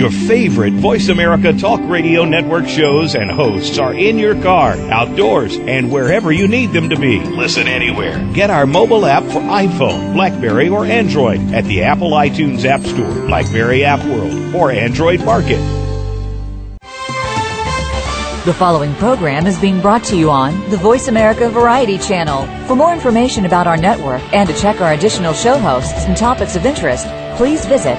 Your favorite Voice America Talk Radio Network shows and hosts are in your car, outdoors, and wherever you need them to be. Listen anywhere. Get our mobile app for iPhone, Blackberry, or Android at the Apple iTunes App Store, Blackberry App World, or Android Market. The following program is being brought to you on the Voice America Variety Channel. For more information about our network and to check our additional show hosts and topics of interest, please visit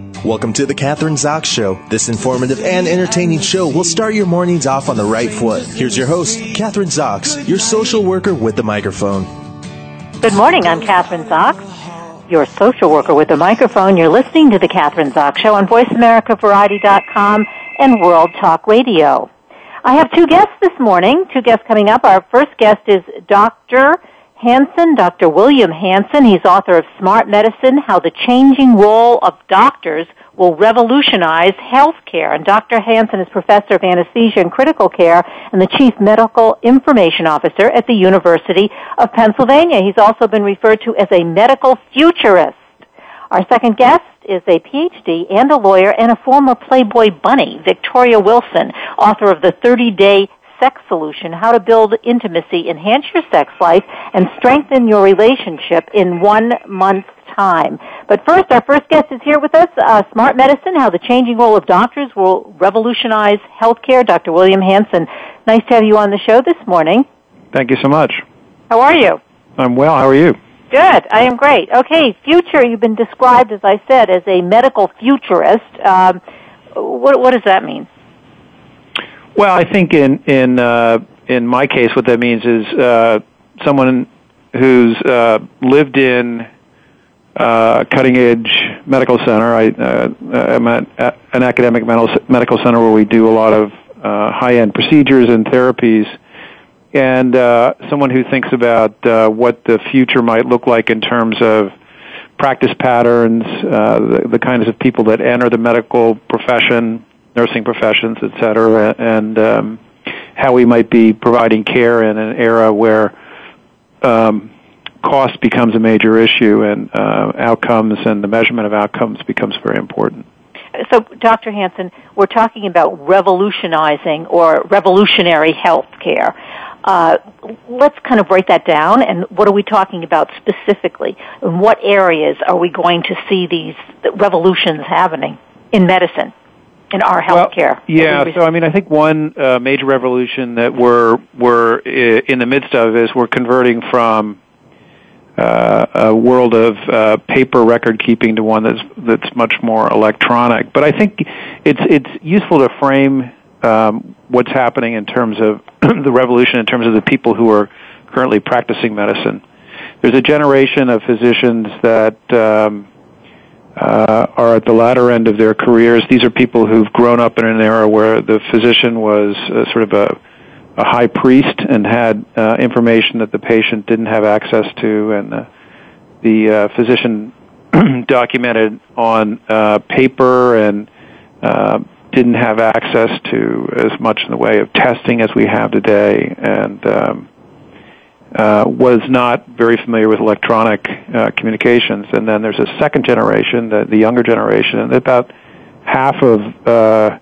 Welcome to the Kathryn Zox Show. This informative and entertaining show will start your mornings off on the right foot. Here's your host, Kathryn Zox, your social worker with the microphone. Good morning. I'm Kathryn Zox, your social worker with the microphone. You're listening to the Kathryn Zox Show on VoiceAmericaVariety.com and World Talk Radio. I have two guests this morning, two guests coming up. Our first guest is Dr. Hanson, Dr. William Hanson. He's author of Smart Medicine, How the Changing Role of Doctors Will Revolutionize Healthcare. And Dr. Hanson is professor of anesthesia and critical care and the chief medical information officer at the University of Pennsylvania. He's also been referred to as a medical futurist. Our second guest is a PhD and a lawyer and a former Playboy bunny, Victoria Wilson, author of the 30 Day sex solution, how to build intimacy, enhance your sex life, and strengthen your relationship in one month's time. But first, our first guest is here with us, uh, Smart Medicine, how the changing role of doctors will revolutionize healthcare, Dr. William Hanson. Nice to have you on the show this morning. Thank you so much. How are you? I'm well. How are you? Good. I am great. Okay, future, you've been described, as I said, as a medical futurist. Um, what, what does that mean? Well, I think in in uh, in my case, what that means is uh, someone who's uh, lived in uh, cutting edge medical center. I, uh, I'm at an academic medical center where we do a lot of uh, high end procedures and therapies. And uh, someone who thinks about uh, what the future might look like in terms of practice patterns, uh, the, the kinds of people that enter the medical profession, nursing professions, et cetera, and um, how we might be providing care in an era where um, cost becomes a major issue and uh, outcomes and the measurement of outcomes becomes very important. So, Dr. Hanson, we're talking about revolutionizing or revolutionary health care. Uh, let's kind of break that down and what are we talking about specifically? In what areas are we going to see these revolutions happening in medicine? In our healthcare. Well, yeah, so I mean, I think one uh, major revolution that we're we're in the midst of is we're converting from uh, a world of uh, paper record keeping to one that's that's much more electronic. But I think it's it's useful to frame um, what's happening in terms of the revolution in terms of the people who are currently practicing medicine. There's a generation of physicians that um, uh, are at the latter end of their careers. These are people who've grown up in an era where the physician was uh, sort of a, a high priest and had uh, information that the patient didn't have access to, and uh, the uh, physician documented on uh, paper and uh, didn't have access to as much in the way of testing as we have today, and um, uh, was not very familiar with electronic uh, communications. And then there's a second generation, the, the younger generation, and about half of uh,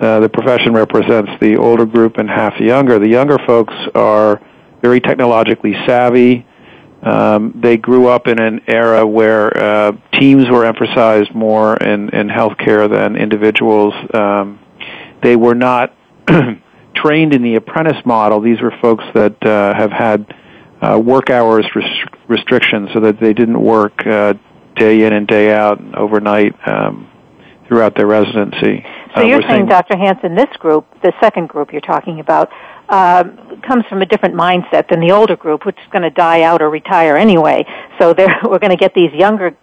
uh, the profession represents the older group and half the younger. The younger folks are very technologically savvy. Um, they grew up in an era where uh, teams were emphasized more in, in healthcare than individuals. Um, they were not trained in the apprentice model. These were folks that uh, have had uh, work hours res- restrictions so that they didn't work uh, day in and day out and overnight um, throughout their residency. So uh, you're saying, Dr. Hanson, this group, the second group you're talking about, uh, comes from a different mindset than the older group, which is going to die out or retire anyway. So we're going to get these younger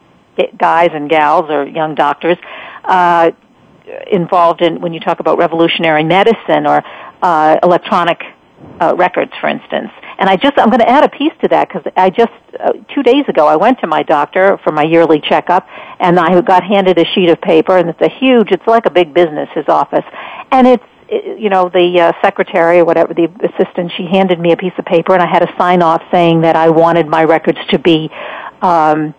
guys and gals or young doctors uh, involved in when you talk about revolutionary medicine or uh, electronic uh, records, for instance. And I just, I'm going to add a piece to that because I just, uh, two days ago, I went to my doctor for my yearly checkup and I got handed a sheet of paper and it's a huge, it's like a big business, his office. And it's, you know, the uh, secretary or whatever, the assistant, she handed me a piece of paper and I had a sign off saying that I wanted my records to be, um,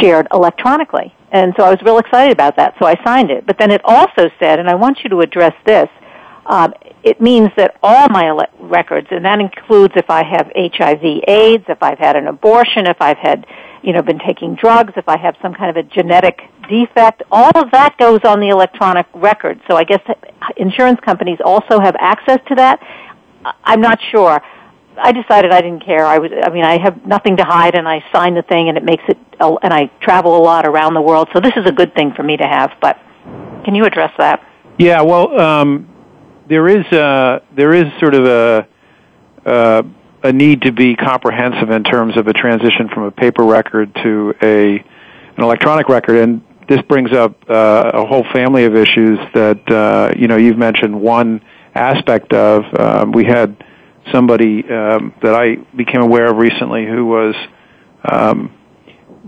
shared electronically. And so I was real excited about that, so I signed it. But then it also said, and I want you to address this, um, it means that all my ele- records, and that includes if I have HIV AIDS, if I've had an abortion, if I've had, you know, been taking drugs, if I have some kind of a genetic defect, all of that goes on the electronic record. So I guess insurance companies also have access to that. I'm not sure. I decided I didn't care. I was, I mean, I have nothing to hide, and I signed the thing, and it makes it. And I travel a lot around the world, so this is a good thing for me to have. But can you address that? Yeah, well, um, there is uh, there is sort of a uh, a need to be comprehensive in terms of a transition from a paper record to a an electronic record, and this brings up uh, a whole family of issues that uh, you know you've mentioned one aspect of. Um, we had somebody um, that I became aware of recently who was um,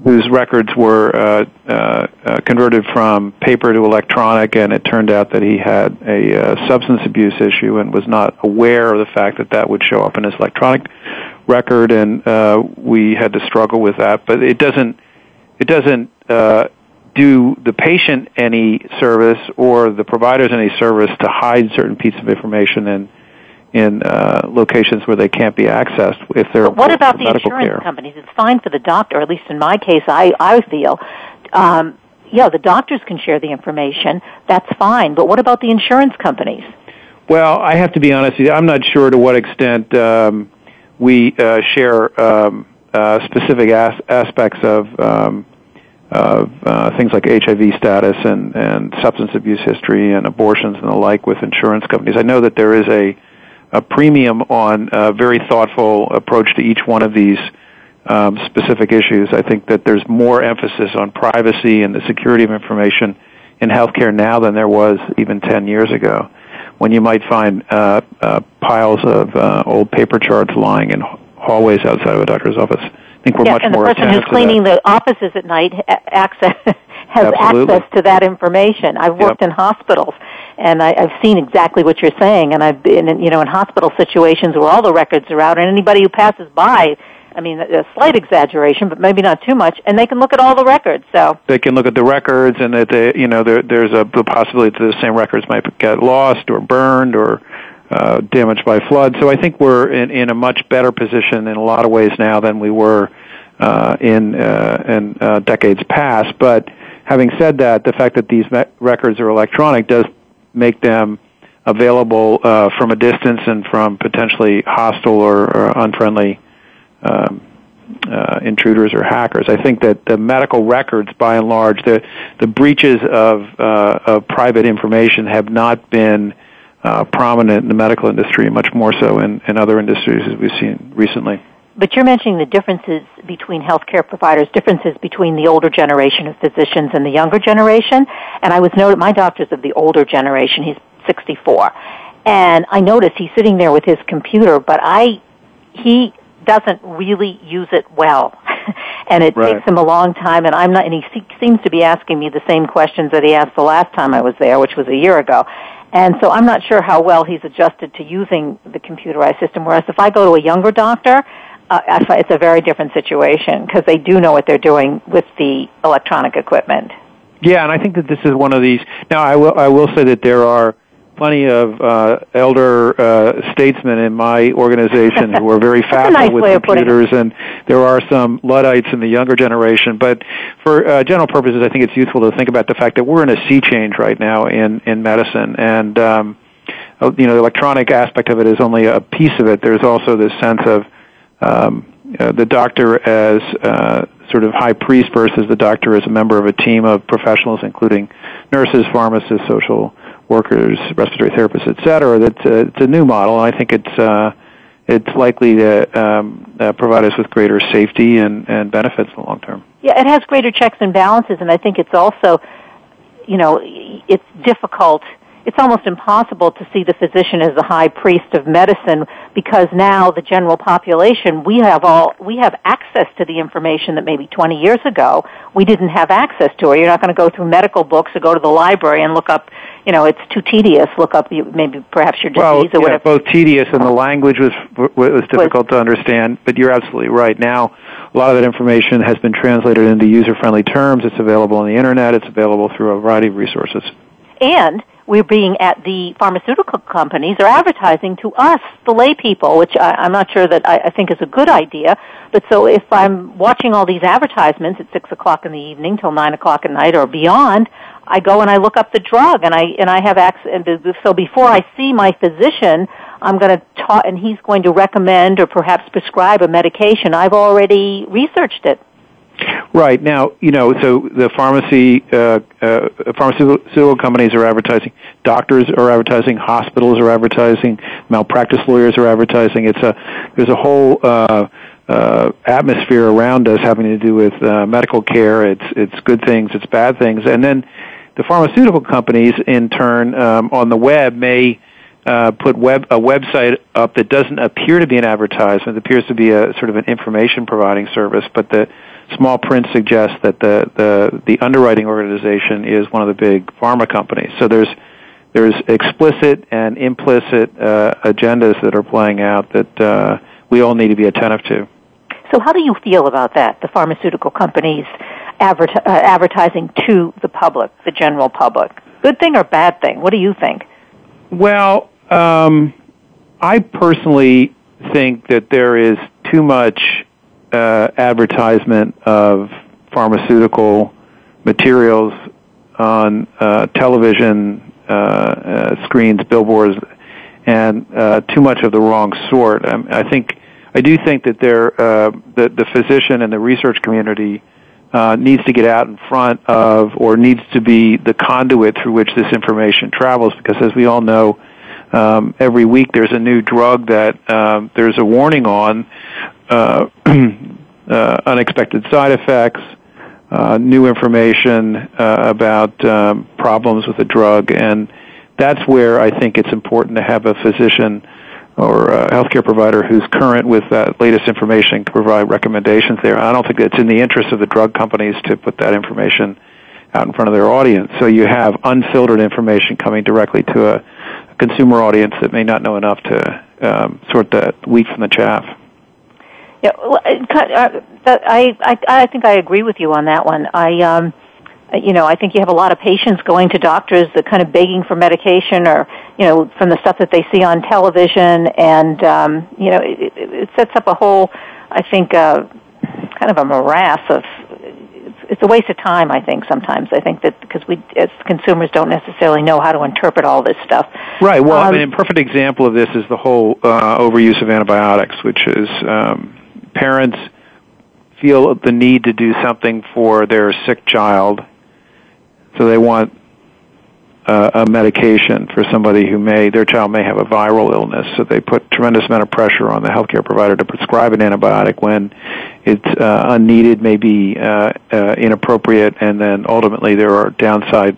whose records were uh, uh, uh, converted from paper to electronic, and it turned out that he had a uh, substance abuse issue and was not aware of the fact that that would show up in his electronic record, and uh, we had to struggle with that. But it doesn't it doesn't uh, do the patient any service or the providers any service to hide certain pieces of information and in uh, locations where they can't be accessed if they're but what about the insurance care. companies? It's fine for the doctor, at least in my case, I I feel. Um, yeah, the doctors can share the information. That's fine. But what about the insurance companies? Well, I have to be honest with you. I'm not sure to what extent um, we uh, share um, uh, specific as- aspects of um, of uh, things like HIV status and, and substance abuse history and abortions and the like with insurance companies. I know that there is a a premium on a very thoughtful approach to each one of these um, specific issues. I think that there's more emphasis on privacy and the security of information in healthcare now than there was even 10 years ago, when you might find uh, uh, piles of uh, old paper charts lying in hallways outside of a doctor's office. I think we're yeah, much and the more person who's cleaning the offices at night access has Absolutely. access to that information. I've worked in hospitals, and I, I've seen exactly what you're saying. And I've been, in, you know, in hospital situations where all the records are out, and anybody who passes by, I mean, a slight exaggeration, but maybe not too much, and they can look at all the records. So they can look at the records and that they, you know there, there's a the possibility that the same records might get lost or burned or uh, damaged by flood. So I think we're in, in a much better position in a lot of ways now than we were uh, in uh, in uh, decades past. But having said that, the fact that these me- records are electronic does make them available uh, from a distance and from potentially hostile or, or unfriendly um, uh, intruders or hackers. I think that the medical records, by and large, the the breaches of uh, of private information have not been uh, prominent in the medical industry, much more so in, in other industries as we've seen recently. But you're mentioning the differences between healthcare providers, differences between the older generation of physicians and the younger generation. And I was noted, my doctor's of the older generation. He's 64. And I noticed he's sitting there with his computer, but I, he doesn't really use it well. and it Right. takes him a long time and I'm not, and he se- seems to be asking me the same questions that he asked the last time I was there, which was a year ago. And so I'm not sure how well he's adjusted to using the computerized system. Whereas if I go to a younger doctor, uh, it's a very different situation because they do know what they're doing with the electronic equipment. Yeah, and I think that this is one of these. Now, I will I will say that there are plenty of uh, elder uh, statesmen in my organization who are very facile nice with way of putting it. computers, and there are some luddites in the younger generation. But for uh, general purposes, I think it's useful to think about the fact that we're in a sea change right now in in medicine, and um, uh, you know, the electronic aspect of it is only a piece of it. There's also this sense of um, uh, the doctor as uh, sort of high priest versus the doctor as a member of a team of professionals, including nurses, pharmacists, social workers, respiratory therapists, et cetera. That's uh, it's a new model, and I think it's uh, it's likely to um, uh, provide us with greater safety and, and benefits in the long term. Yeah, it has greater checks and balances, and I think it's also, you know, it's difficult it's almost impossible to see the physician as the high priest of medicine because now the general population we have all we have access to the information that maybe 20 years ago we didn't have access to. Or you're not going to go through medical books or go to the library and look up you know it's too tedious. Look up maybe perhaps your disease well, or yeah, whatever. both tedious and the language was was difficult to understand but you're absolutely right. Now a lot of that information has been translated into user friendly terms. It's available on the internet. It's available through a variety of resources. And we're being at the pharmaceutical companies are advertising to us, the lay people, which I, I'm not sure that I, I think is a good idea. But so if I'm watching all these advertisements at six o'clock in the evening till nine o'clock at night or beyond, I go and I look up the drug and I and I have access. So before I see my physician, I'm going to talk, and he's going to recommend or perhaps prescribe a medication. I've already researched it. Right now, you know, so the pharmacy, uh, uh, pharmaceutical companies are advertising, doctors are advertising, hospitals are advertising, malpractice lawyers are advertising. It's a there's a whole uh, uh, atmosphere around us having to do with uh, medical care. It's it's good things, it's bad things, and then the pharmaceutical companies, in turn, um, on the web may. Uh, put web a website up that doesn't appear to be an advertisement. It appears to be a sort of an information providing service, but the small print suggests that the, the, the underwriting organization is one of the big pharma companies. So there's, there's explicit and implicit uh, agendas that are playing out that uh, we all need to be attentive to. So how do you feel about that, the pharmaceutical companies adver- uh, advertising to the public, the general public? Good thing or bad thing? What do you think? Well, um, I personally think that there is too much uh, advertisement of pharmaceutical materials on uh, television uh, uh screens, billboards, and uh, too much of the wrong sort. I, I think I do think that there uh, the, the physician and the research community needs to get out in front of, or needs to be the conduit through which this information travels, because as we all know. Um, every week there's a new drug that um, there's a warning on uh, uh, unexpected side effects, uh, new information uh, about um, problems with the drug, and that's where I think it's important to have a physician or a healthcare provider who's current with that latest information to provide recommendations there. I don't think it's in the interest of the drug companies to put that information out in front of their audience. So you have unfiltered information coming directly to a consumer audience that may not know enough to um, sort the wheat from the chaff. Yeah, well, uh, I, I I think I agree with you on that one. I um, you know, I think you have a lot of patients going to doctors that kind of begging for medication or, you know, from the stuff that they see on television and, um, you know, it, it sets up a whole, I think, uh, kind of a morass of, it's, it's a waste of time, I think, sometimes. I think that because we, as consumers, don't necessarily know how to interpret all this stuff. Right. Well, um, I mean, a perfect example of this is the whole uh, overuse of antibiotics, which is, um, parents feel the need to do something for their sick child, so they want uh, a medication for somebody who may their child may have a viral illness, so they put tremendous amount of pressure on the healthcare provider to prescribe an antibiotic when it's uh, unneeded, may be uh, uh, inappropriate, and then ultimately there are downside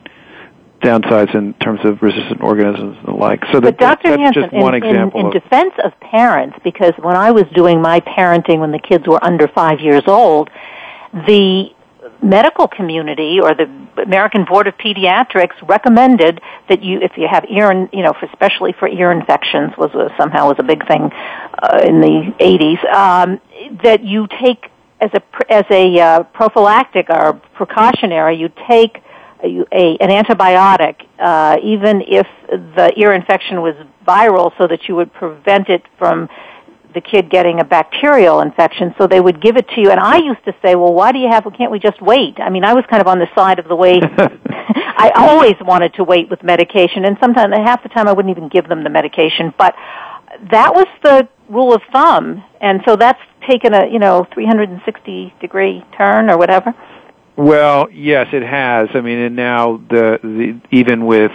downsides in terms of resistant organisms and the like. So that, Dr. that's Hanson, just one in, example. In, in defense of parents, because when I was doing my parenting when the kids were under five years old, the medical community or the American Board of Pediatrics recommended that you, if you have ear, you know, for, especially for ear infections, was a, somehow was a big thing uh, in the 80s, um, that you take as a as a uh, prophylactic or precautionary, you take a, an antibiotic, uh, even if the ear infection was viral, so that you would prevent it from the kid getting a bacterial infection. So they would give it to you. And I used to say, well, why do you have? Well, Can't we just wait? I mean, I was kind of on the side of the way. I always wanted to wait with medication, and sometimes half the time I wouldn't even give them the medication. But that was the rule of thumb, and so that's taken a you know 360 degree turn or whatever. Well, yes, it has. I mean, and now the, the even with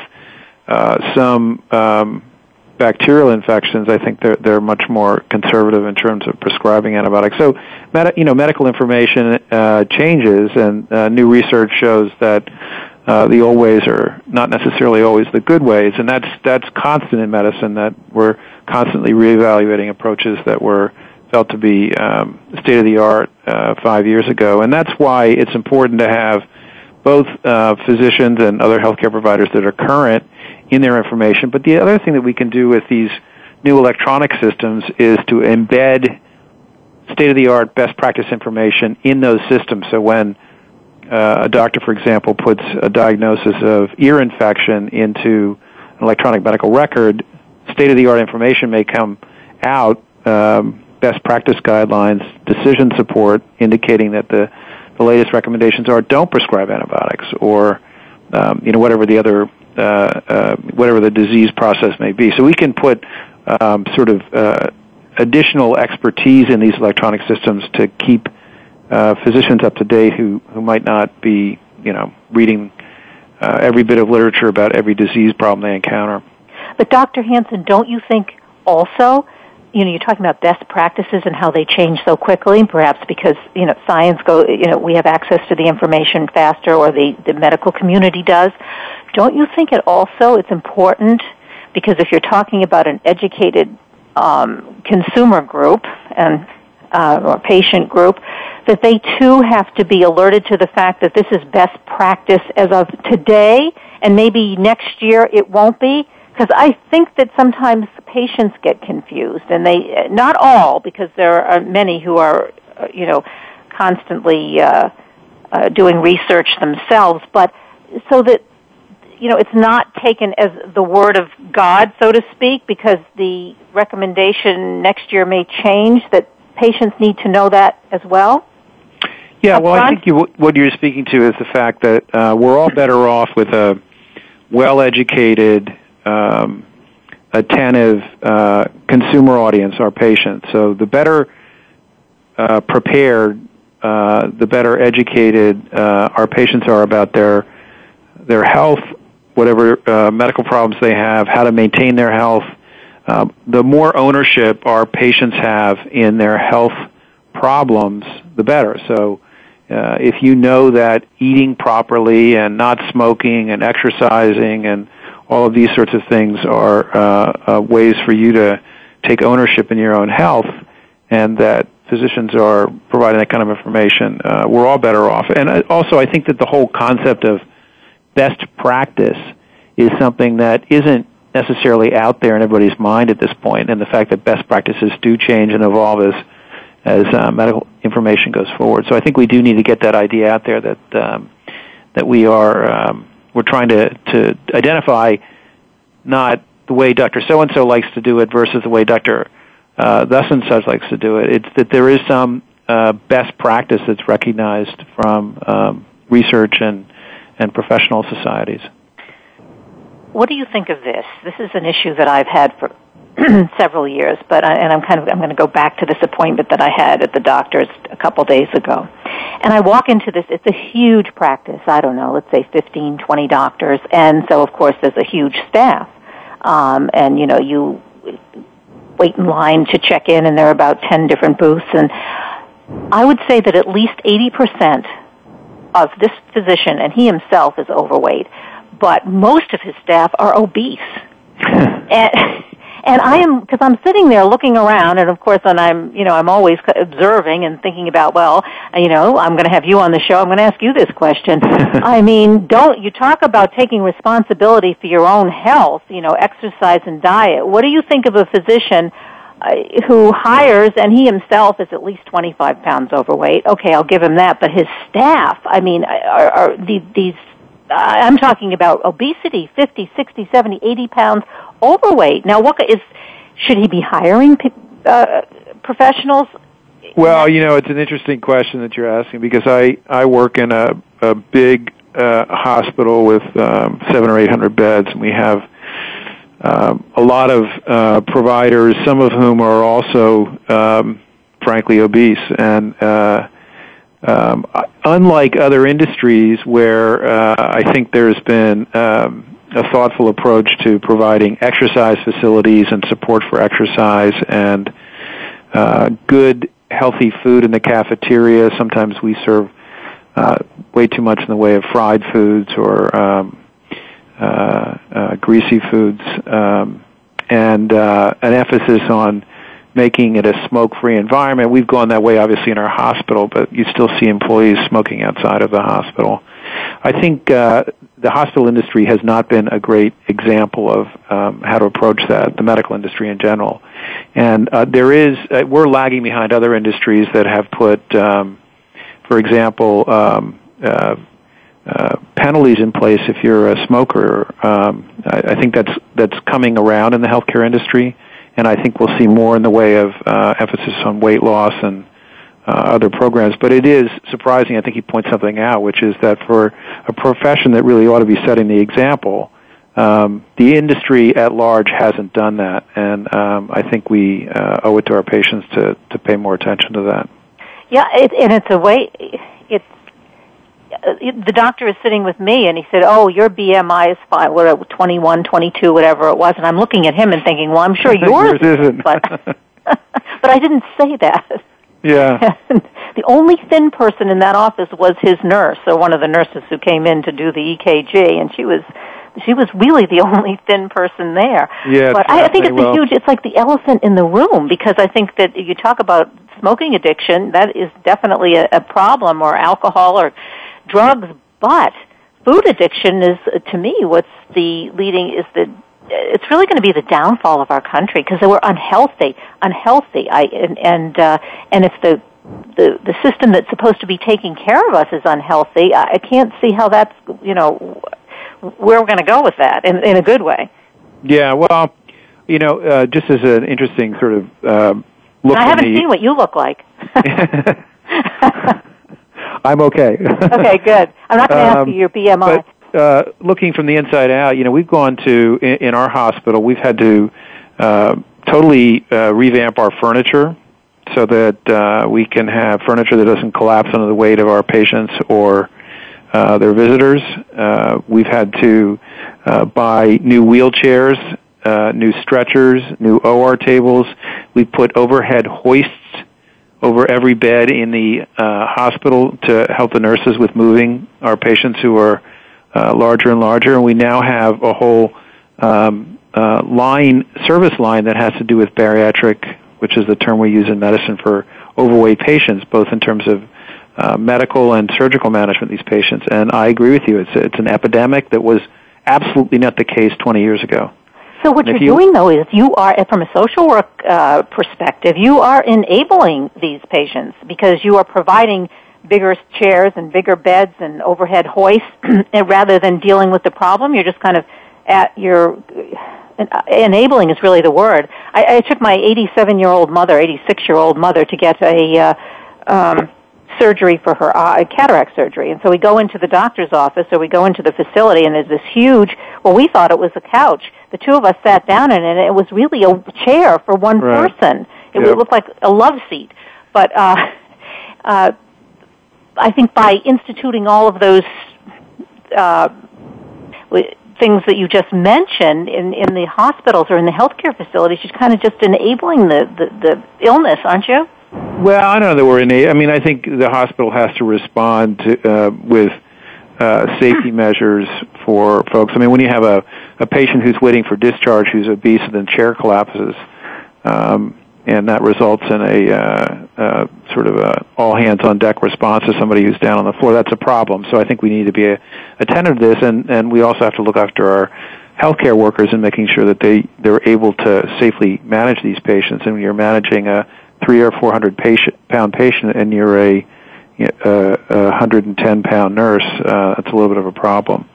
uh, some um, bacterial infections, I think they're they're much more conservative in terms of prescribing antibiotics. So, med- you know, medical information uh, changes, and uh, new research shows that uh, the old ways are not necessarily always the good ways, and that's that's constant in medicine. That we're constantly reevaluating approaches that were felt to be um, state of the art uh, five years ago, and that's why it's important to have both uh, physicians and other healthcare providers that are current in their information. But the other thing that we can do with these new electronic systems is to embed state of the art best practice information in those systems. So when uh, a doctor, for example, puts a diagnosis of ear infection into an electronic medical record, state of the art information may come out, um, best practice guidelines, decision support indicating that the, the latest recommendations are don't prescribe antibiotics or um, you know whatever the other uh, uh, whatever the disease process may be. So we can put um, sort of uh, additional expertise in these electronic systems to keep uh, physicians up to date who, who might not be, you know, reading uh, every bit of literature about every disease problem they encounter. But Dr. Hanson, don't you think also, you know, you're talking about best practices and how they change so quickly, perhaps because, you know, science go, you know, we have access to the information faster or the, the medical community does. Don't you think it also, it's important because if you're talking about an educated um, consumer group and uh, or patient group, that they too have to be alerted to the fact that this is best practice as of today, and maybe next year it won't be. Because I think that sometimes patients get confused, and they not all, because there are many who are, uh, you know, constantly uh, uh, doing research themselves, but so that you know, it's not taken as the word of God, so to speak, because the recommendation next year may change, that patients need to know that as well? Yeah, well, I think you, what you're speaking to is the fact that uh, we're all better off with a well-educated, um, attentive uh, consumer audience, our patients. So the better uh, prepared, uh, the better educated uh, our patients are about their their health whatever uh, medical problems they have, how to maintain their health. Uh, the more ownership our patients have in their health problems, the better. So, uh, if you know that eating properly and not smoking and exercising and all of these sorts of things are uh, uh, ways for you to take ownership in your own health, and that physicians are providing that kind of information, uh, we're all better off. And also, I think that the whole concept of best practice is something that isn't necessarily out there in everybody's mind at this point, and the fact that best practices do change and evolve as as uh, medical information goes forward. So I think we do need to get that idea out there that um, that we are um, we're trying to to identify not the way Dr. So and so likes to do it versus the way Dr. Uh, thus and such likes to do it. It's that there is some uh, best practice that's recognized from um, research and and professional societies. What do you think of this? This is an issue that I've had for several years, but I, and I'm kind of I'm going to go back to this appointment that I had at the doctor's a couple days ago. And I walk into this it's a huge practice. I don't know, let's say 15, 20 doctors, and so of course there's a huge staff. Um and you know, you wait in line to check in and there are about 10 different booths and I would say that at least 80% of this physician, and he himself is overweight, but most of his staff are obese. and, and I am because I'm sitting there looking around, and of course, and I'm you know I'm always observing and thinking about well, you know, I'm going to have you on the show. I'm going to ask you this question. I mean, don't you talk about taking responsibility for your own health? You know, exercise and diet. What do you think of a physician? Uh, who hires and he himself is at least 25 pounds overweight. Okay, I'll give him that, but his staff, I mean, are, are these, these I'm talking about obesity, 50, 60, 70, 80 pounds overweight. Now, what is should he be hiring uh, professionals? Well, you know, it's an interesting question that you're asking because I I work in a a big uh, hospital with um, seven or eight hundred beds, and we have uh, a lot of uh, providers, some of whom are also, um, frankly, obese. And uh, um, unlike other industries where uh, I think there's been um, a thoughtful approach to providing exercise facilities and support for exercise and uh, good, healthy food in the cafeteria. Sometimes we serve uh, way too much in the way of fried foods or um, uh, uh, greasy foods, um, and uh, an emphasis on making it a smoke-free environment. We've gone that way, obviously, in our hospital, but you still see employees smoking outside of the hospital. I think uh, the hospital industry has not been a great example of um, how to approach that. The medical industry in general, and uh, there is uh, we're lagging behind other industries that have put, um, for example. Um, uh, uh, penalties in place if you're a smoker. Um, I, I think that's that's coming around in the healthcare industry and I think we'll see more in the way of uh, emphasis on weight loss and uh, other programs. But it is surprising. I think he points something out, which is that for a profession that really ought to be setting the example, um, the industry at large hasn't done that, and um, I think we uh, owe it to our patients to to pay more attention to that. Yeah, it, and it's a way. It's Uh, the doctor is sitting with me and he said, "Oh, your BMI is fine, whatever, 21, 22, whatever it was." And I'm looking at him and thinking, "Well, I'm sure yours, yours isn't." but but I didn't say that. Yeah. And the only thin person in that office was his nurse, or one of the nurses who came in to do the EKG, and she was she was really the only thin person there. Yeah, but I, I think it's well. a huge. It's like the elephant in the room because I think that you talk about smoking addiction. That is definitely a, a problem, or alcohol, or drugs, but food addiction is, to me, what's the leading is the it's really going to be the downfall of our country because we're unhealthy, unhealthy. I and and, uh, and if the the the system that's supposed to be taking care of us is unhealthy, I I can't see how that's you know where we're going to go with that in in a good way. Yeah, well, you know, uh, just as an interesting sort of uh, look. I haven't the, seen what you look like. I'm okay. okay, good. I'm not going to ask Um, you your BMI. But uh, looking from the inside out, you know, we've gone to in, in our hospital. We've had to uh, totally uh, revamp our furniture so that uh, we can have furniture that doesn't collapse under the weight of our patients or uh, their visitors. Uh, we've had to uh, buy new wheelchairs, uh, new stretchers, new OR tables. We've put overhead hoists over every bed in the uh, hospital to help the nurses with moving our patients who are uh, larger and larger. And we now have a whole um, uh, line, service line that has to do with bariatric, which is the term we use in medicine for overweight patients, both in terms of uh, medical and surgical management of these patients. And I agree with you. It's, it's an epidemic that was absolutely not the case 20 years ago. So what you're you- doing though is you are, from a social work uh, perspective, you are enabling these patients because you are providing bigger chairs and bigger beds and overhead hoists, and rather than dealing with the problem, you're just kind of at your enabling is really the word. I, I took my 87 year old mother, 86 year old mother, to get a. Uh, um, surgery for her eye, cataract surgery. And so we go into the doctor's office or we go into the facility and there's this huge, well, we thought it was a couch. The two of us sat down in it and it was really a chair for one Right. person. It Yep. looked like a love seat. But, uh, uh, I think by instituting all of those, uh, things that you just mentioned in, in the hospitals or in the healthcare facilities, you're kind of just enabling the, the, the illness, aren't you? Well, I don't know that we're in a. I mean, I think the hospital has to respond to, uh, with uh, safety measures for folks. I mean, when you have a, a patient who's waiting for discharge who's obese and then chair collapses, um, and that results in a uh, uh, sort of a all hands on deck response to somebody who's down on the floor, that's a problem. So I think we need to be attentive to this, and, and we also have to look after our healthcare workers and making sure that they they're able to safely manage these patients. And when you're managing a three or four hundred patient pound patient and you're a a, a hundred and ten pound nurse, uh, that's a little bit of a problem.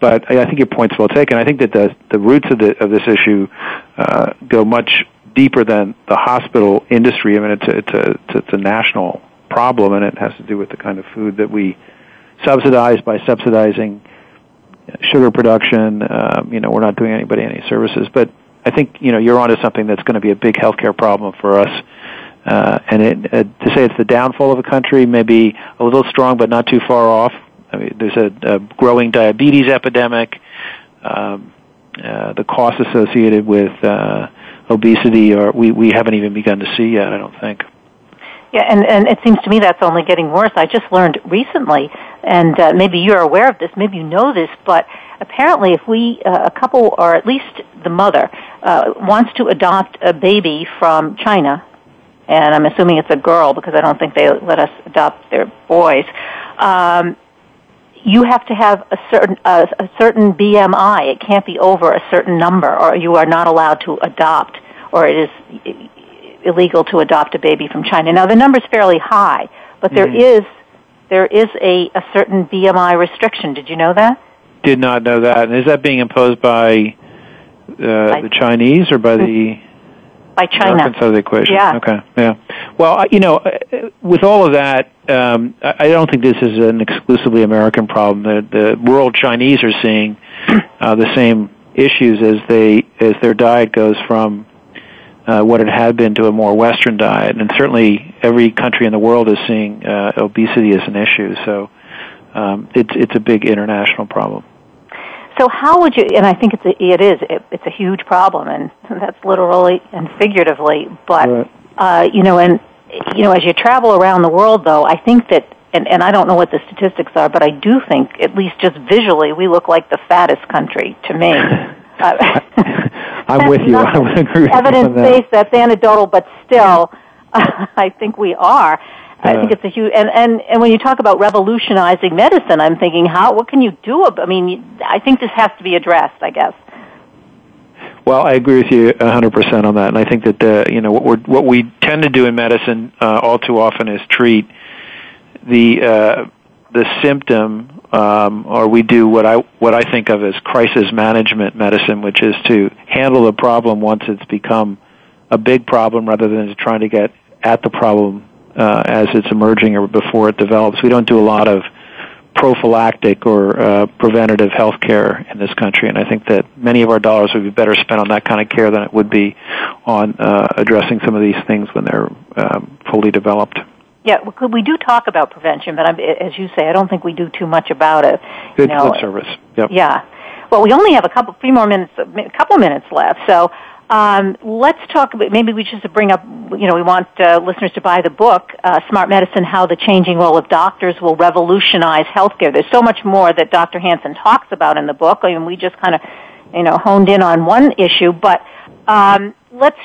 But I think your point's well taken. I think that the the roots of the of this issue uh, go much deeper than the hospital industry. I mean, it's a, it's a it's a national problem, and it has to do with the kind of food that we subsidize by subsidizing sugar production. Um, you know, we're not doing anybody any services, but I think you know you're onto something that's going to be a big healthcare problem for us. Uh, and it, uh, to say it's the downfall of a country may be a little strong, but not too far off. I mean, there's a, a growing diabetes epidemic. Um, uh, the costs associated with uh, obesity, are we, we haven't even begun to see yet. I don't think. Yeah, and, and it seems to me that's only getting worse. I just learned recently, and uh, maybe you're aware of this, maybe you know this, but apparently if we, uh, a couple, or at least the mother, uh, wants to adopt a baby from China, and I'm assuming it's a girl because I don't think they let us adopt their boys, um, you have to have a certain uh, a certain BMI. It can't be over a certain number, or you are not allowed to adopt, or it is illegal to adopt a baby from China. Now the number is fairly high, but there mm-hmm. is there is a, a certain BMI restriction. Did you know that? Did not know that. And is that being imposed by uh, the Chinese or by the by China American side of the equation? Yeah. Okay. Yeah. Well, you know, uh, with all of that, um, I don't think this is an exclusively American problem. The, the world Chinese are seeing uh, the same issues as they as their diet goes from uh, what it had been to a more Western diet, and certainly every country in the world is seeing uh, obesity as an issue. So um, it's it's a big international problem. So how would you? And I think it's a, it is it, it's a huge problem, and that's literally and figuratively. But right. uh, you know, and you know, as you travel around the world, though, I think that. And, and I don't know what the statistics are, but I do think, at least just visually, we look like the fattest country to me. Uh, I'm with you. I would agree evidence based. That's anecdotal, but still, I think we are. I think it's a huge and, and and when you talk about revolutionizing medicine, I'm thinking how what can you do? About, I mean, I think this has to be addressed. I guess. Well, I agree with you 100% on that, and I think that uh, you know what we what we tend to do in medicine uh, all too often is treat the uh, the symptom um, or we do what I what I think of as crisis management medicine, which is to handle the problem once it's become a big problem, rather than trying to get at the problem uh, as it's emerging or before it develops. We don't do a lot of prophylactic or uh, preventative health care in this country, and I think that many of our dollars would be better spent on that kind of care than it would be on uh, addressing some of these things when they're um, fully developed. Yeah, we do talk about prevention, but I'm, as you say, I don't think we do too much about it. Good know, service. Yep. Yeah. Well, we only have a couple, few more minutes, a couple minutes left. So um, let's talk about. Maybe we just bring up. You know, we want uh, listeners to buy the book, uh, "Smart Medicine: How the Changing Role of Doctors Will Revolutionize Healthcare." There's so much more that Dr. Hanson talks about in the book. I mean, we just kind of, you know, honed in on one issue, but um, let's,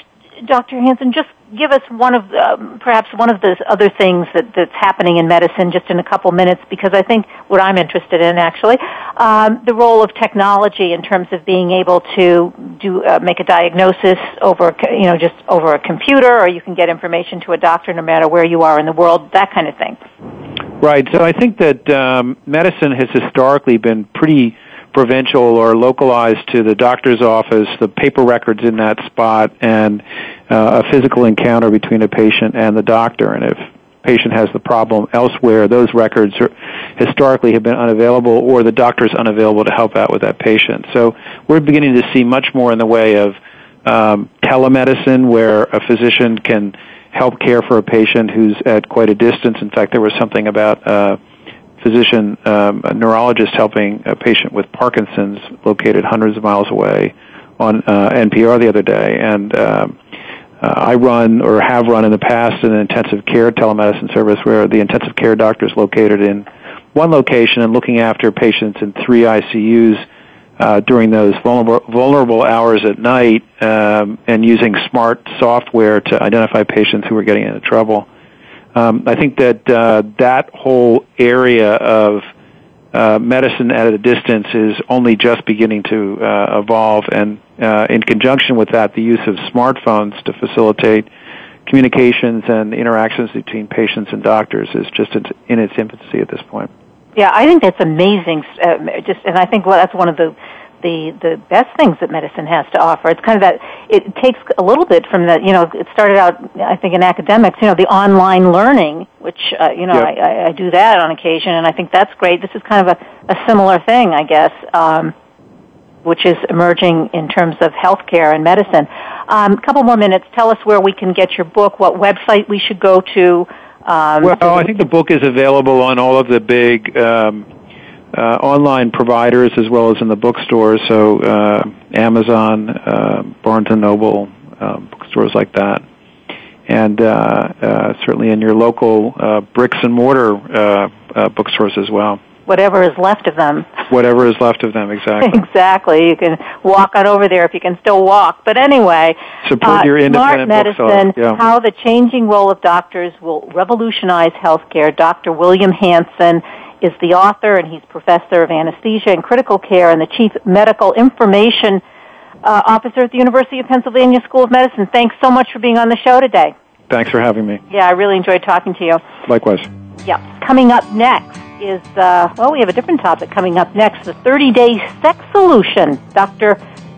Dr. Hanson, just give us one of the, perhaps one of the other things that, that's happening in medicine just in a couple minutes because I think what I'm interested in actually um, the role of technology in terms of being able to do uh, make a diagnosis over you know just over a computer or you can get information to a doctor no matter where you are in the world that kind of thing. Right. So I think that um, medicine has historically been pretty provincial or localized to the doctor's office, the paper records in that spot, and uh, a physical encounter between a patient and the doctor. And if patient has the problem elsewhere, those records are, historically have been unavailable or the doctor is unavailable to help out with that patient. So we're beginning to see much more in the way of um, telemedicine where a physician can help care for a patient who's at quite a distance. In fact, there was something about uh, physician, um, a neurologist helping a patient with Parkinson's located hundreds of miles away on uh, NPR the other day. And um, uh, I run or have run in the past an intensive care telemedicine service where the intensive care doctor is located in one location and looking after patients in three ICUs uh, during those vulnerable, vulnerable hours at night um, and using smart software to identify patients who are getting into trouble. Um, I think that uh, that whole area of uh, medicine at a distance is only just beginning to uh, evolve, and uh, in conjunction with that, the use of smartphones to facilitate communications and interactions between patients and doctors is just in its infancy at this point. Yeah, I think that's amazing. Uh, just, and I think well, that's one of the the the best things that medicine has to offer. It's kind of that it takes a little bit from the you know it started out I think in academics you know the online learning which uh, you know yep. I, I do that on occasion and I think that's great. This is kind of a, a similar thing I guess. Um, which is emerging in terms of healthcare and medicine. A um, couple more minutes. Tell us where we can get your book, what website we should go to. Um, well, I think the book is available on all of the big um, uh, online providers as well as in the bookstores. So uh, Amazon, uh, Barnes and Noble, uh, bookstores like that. and uh, uh, certainly in your local uh, bricks and mortar uh, uh, bookstores as well. Whatever is left of them. Whatever is left of them, exactly. exactly. You can walk on over there if you can still walk. But anyway, support uh, your smart independent medicine, Yeah. how the changing role of doctors will revolutionize healthcare. Dr. William Hanson is the author, and he's professor of anesthesia and critical care and the chief medical information uh, officer at the University of Pennsylvania School of Medicine. Thanks so much for being on the show today. Thanks for having me. Yeah, I really enjoyed talking to you. Likewise. Yeah. Coming up next is, uh, well, we have a different topic coming up next the 30 day sex solution. Dr.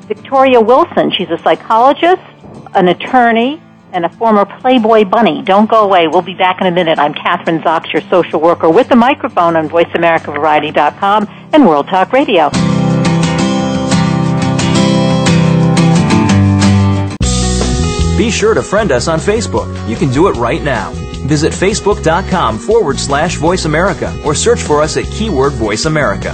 Victoria Wilson. She's a psychologist, an attorney, and a former Playboy bunny. Don't go away. We'll be back in a minute. I'm Kathryn Zox, your social worker, with the microphone on VoiceAmericaVariety.com and World Talk Radio. Be sure to friend us on Facebook. You can do it right now. Visit facebook.com forward slash voice America or search for us at keyword voice America.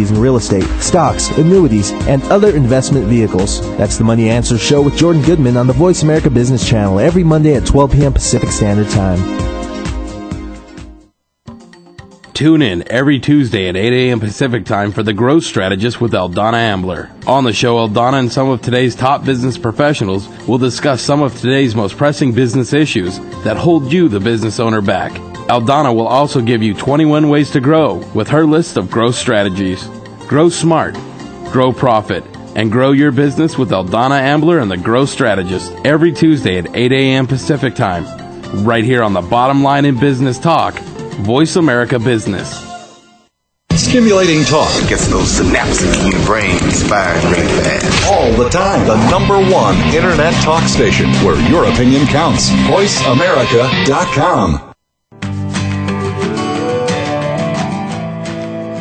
in real estate, stocks, annuities, and other investment vehicles. That's the Money Answer Show with Jordan Goodman on the Voice America Business Channel every Monday at 12 p.m. Pacific Standard Time. Tune in every Tuesday at 8 a.m. Pacific time for The Growth Strategist with Eldonna Ambler. On the show, Eldonna and some of today's top business professionals will discuss some of today's most pressing business issues that hold you, the business owner, back. Eldonna will also give you 21 ways to grow with her list of growth strategies. Grow smart, grow profit, and grow your business with Eldonna Ambler and The Growth Strategist every Tuesday at 8 a.m. Pacific time, right here on the bottom line in business talk. Voice America Business. Stimulating talk. Gets those synapses in your brain firing really fast. All the time. The number one internet talk station where your opinion counts. VoiceAmerica.com.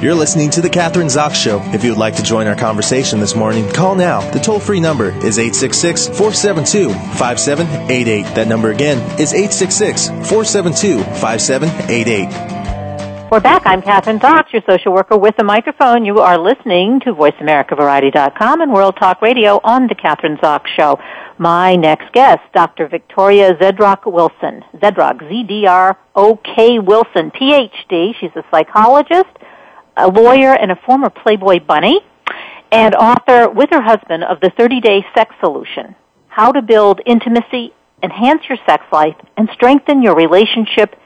You're listening to The Kathryn Zox Show. If you would like to join our conversation this morning, call now. The toll free number is 866 472 5788. That number again is 866 472 5788. We're back. I'm Kathryn Zox, your social worker with a microphone. You are listening to VoiceAmericaVariety.com and World Talk Radio on The Kathryn Zox Show. My next guest, Dr. Victoria Zdrok Wilson. Zdrok, Z-D-R-O-K Wilson, Ph.D. She's a psychologist, a lawyer, and a former Playboy bunny, and author with her husband of the 30-Day Sex Solution, How to Build Intimacy, Enhance Your Sex Life, and Strengthen Your Relationship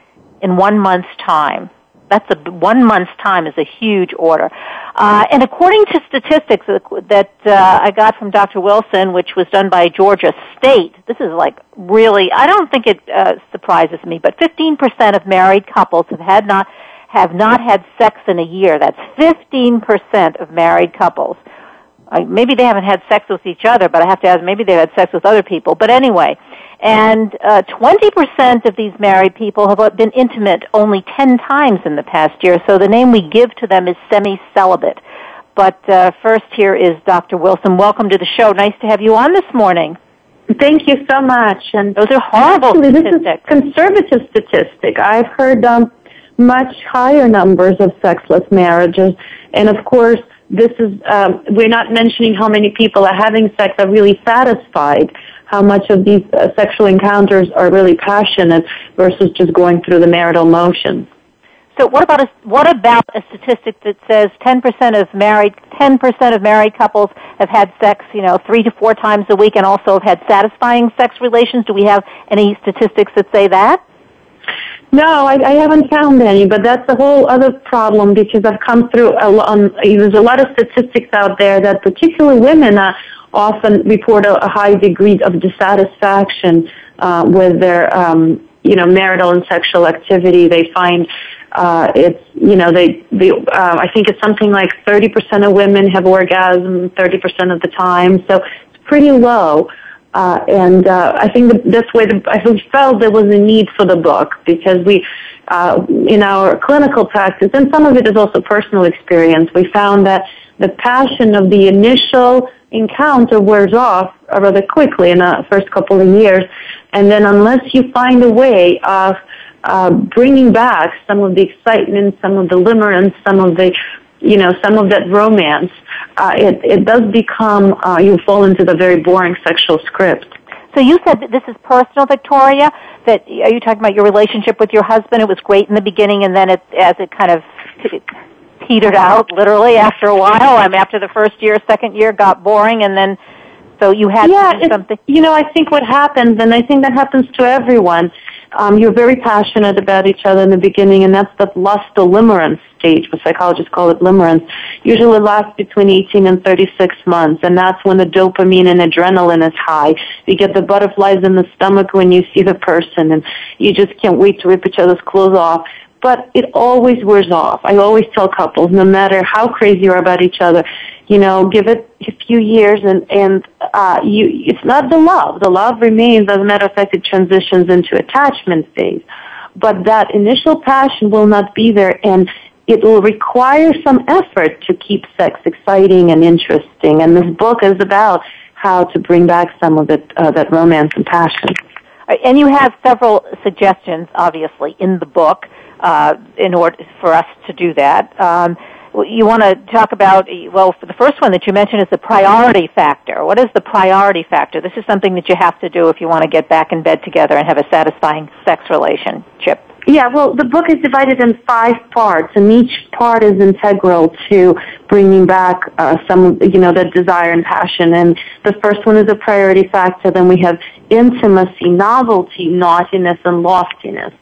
in One Month's Time. That's a one month's time is a huge order. Uh, and according to statistics that uh, I got from Dr. Wilson, which was done by Georgia State, this is like really, I don't think it uh, surprises me, but 15% of married couples have had not, have not had sex in a year. That's 15% of married couples. Uh, maybe they haven't had sex with each other, but I have to ask, maybe they've had sex with other people. But anyway, and uh, 20% of these married people have been intimate only 10 times in the past year, so the name we give to them is semi-celibate. But uh, first here is Dr. Wilson. Welcome to the show. Nice to have you on this morning. Thank you so much. And those are horrible actually, statistics. This is conservative statistic. I've heard um, much higher numbers of sexless marriages, and of course, this is um, we're not mentioning how many people are having sex are really satisfied. How much of these uh, sexual encounters are really passionate versus just going through the marital motions. So what about a, what about a statistic that says 10% of married 10% of married couples have had sex, you know, 3 to 4 times a week and also have had satisfying sex relations? Do we have any statistics that say that? No, I, I haven't found any, but that's a whole other problem because I've come through a lot. Um, there's a lot of statistics out there that particularly women uh, often report a, a high degree of dissatisfaction uh, with their, um, you know, marital and sexual activity. They find uh, it's, you know, they, they uh, I think it's something like 30% of women have orgasm 30% of the time, so it's pretty low. Uh, and uh, I think that that's why the, I felt there was a need for the book because we, uh, in our clinical practice, and some of it is also personal experience, we found that the passion of the initial encounter wears off rather quickly in the first couple of years, and then unless you find a way of uh, bringing back some of the excitement, some of the limerence, some of the you know, some of that romance, uh, it, it does become, uh, you fall into the very boring sexual script. So you said that this is personal, Victoria. That are you talking about your relationship with your husband? It was great in the beginning, and then it, as it kind of petered out, literally after a while. I'm after the first year, second year got boring, and then so you had yeah, something. You know, I think what happens, and I think that happens to everyone. Um, you're very passionate about each other in the beginning, and that's the lust limerence stage. What psychologists call it limerence. Usually lasts between 18 and 36 months, and that's when the dopamine and adrenaline is high. You get the butterflies in the stomach when you see the person, and you just can't wait to rip each other's clothes off but it always wears off. I always tell couples, no matter how crazy you are about each other, you know, give it a few years and, and, uh, you, it's not the love. The love remains, as a matter of fact, it transitions into attachment phase. But that initial passion will not be there and it will require some effort to keep sex exciting and interesting. And this book is about how to bring back some of that, uh, that romance and passion. And you have several suggestions, obviously, in the book uh, in order for us to do that. Um, you want to talk about, well, the first one that you mentioned is the priority factor. What is the priority factor? This is something that you have to do if you want to get back in bed together and have a satisfying sex relationship. Yeah, well, the book is divided in five parts, and each part is integral to bringing back uh, some, you know, the desire and passion. And the first one is a priority factor. Then we have intimacy, novelty, naughtiness, and loftiness.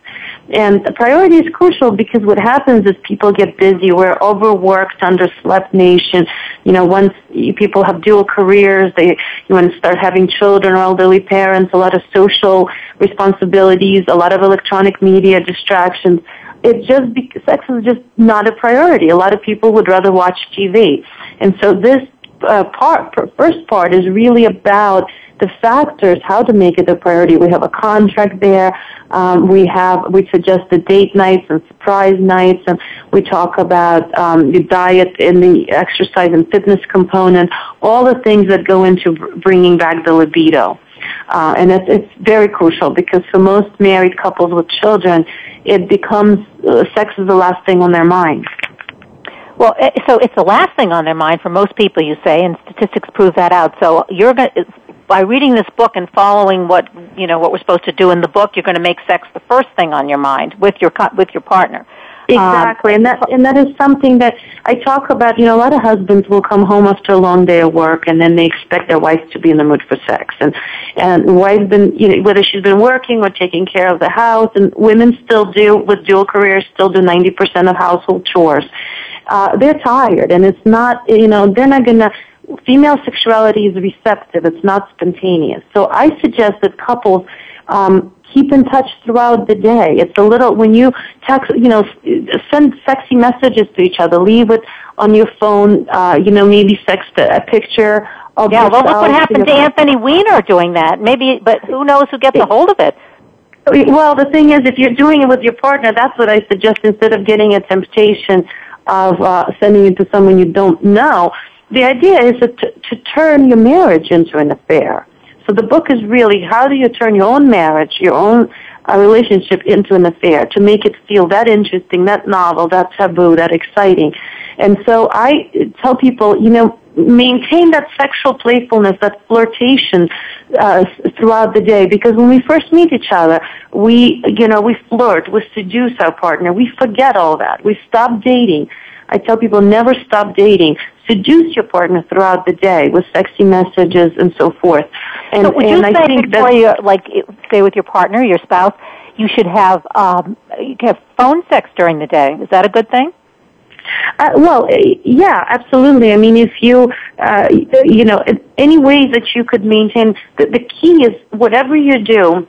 And the priority is crucial because what happens is people get busy. We're overworked, underslept nation. You know, once people have dual careers, they you want to start having children or elderly parents, a lot of social responsibilities, a lot of electronic media distractions. It just be, sex is just not a priority. A lot of people would rather watch TV, and so this uh, part, first part, is really about the factors, how to make it a priority. We have a contract there. Um, we have we suggest the date nights and surprise nights, and we talk about um, the diet and the exercise and fitness component, all the things that go into bringing back the libido. Uh, and it's, it's very crucial because for most married couples with children, it becomes uh, sex is the last thing on their mind. Well, so it's the last thing on their mind for most people, you say, and statistics prove that out. So you're going by reading this book and following what you know what we're supposed to do in the book, you're going to make sex the first thing on your mind with your with your partner. Exactly, um, and that and that is something that I talk about. You know, a lot of husbands will come home after a long day of work, and then they expect their wife to be in the mood for sex. And and wife's been, you know, whether she's been working or taking care of the house, and women still do with dual careers, still do ninety percent of household chores. Uh, they're tired, and it's not, you know, they're not gonna female sexuality is receptive. It's not spontaneous. So I suggest that couples um, keep in touch throughout the day. It's a little when you text, you know, send sexy messages to each other. Leave it on your phone. Uh, you know, maybe text a, a picture of yeah. Well, look what happened to Anthony Weiner doing that. Maybe, but who knows who gets a hold of it. Well, the thing is, if you're doing it with your partner, that's what I suggest. Instead of getting a temptation of uh, sending it to someone you don't know, the idea is to, to turn your marriage into an affair. So the book is really how do you turn your own marriage, your own uh, relationship into an affair to make it feel that interesting, that novel, that taboo, that exciting. And so I tell people, you know, maintain that sexual playfulness, that flirtation uh, throughout the day. Because when we first meet each other, we, you know, we flirt, we seduce our partner, we forget all that, we stop dating. I tell people never stop dating. Seduce your partner throughout the day with sexy messages and so forth. And, so would and you I say think before you, like, say with your partner, your spouse, you should have um, you can have phone sex during the day. Is that a good thing? Uh, well, yeah, absolutely. I mean, if you, uh, you know, any ways that you could maintain, the, the key is whatever you do,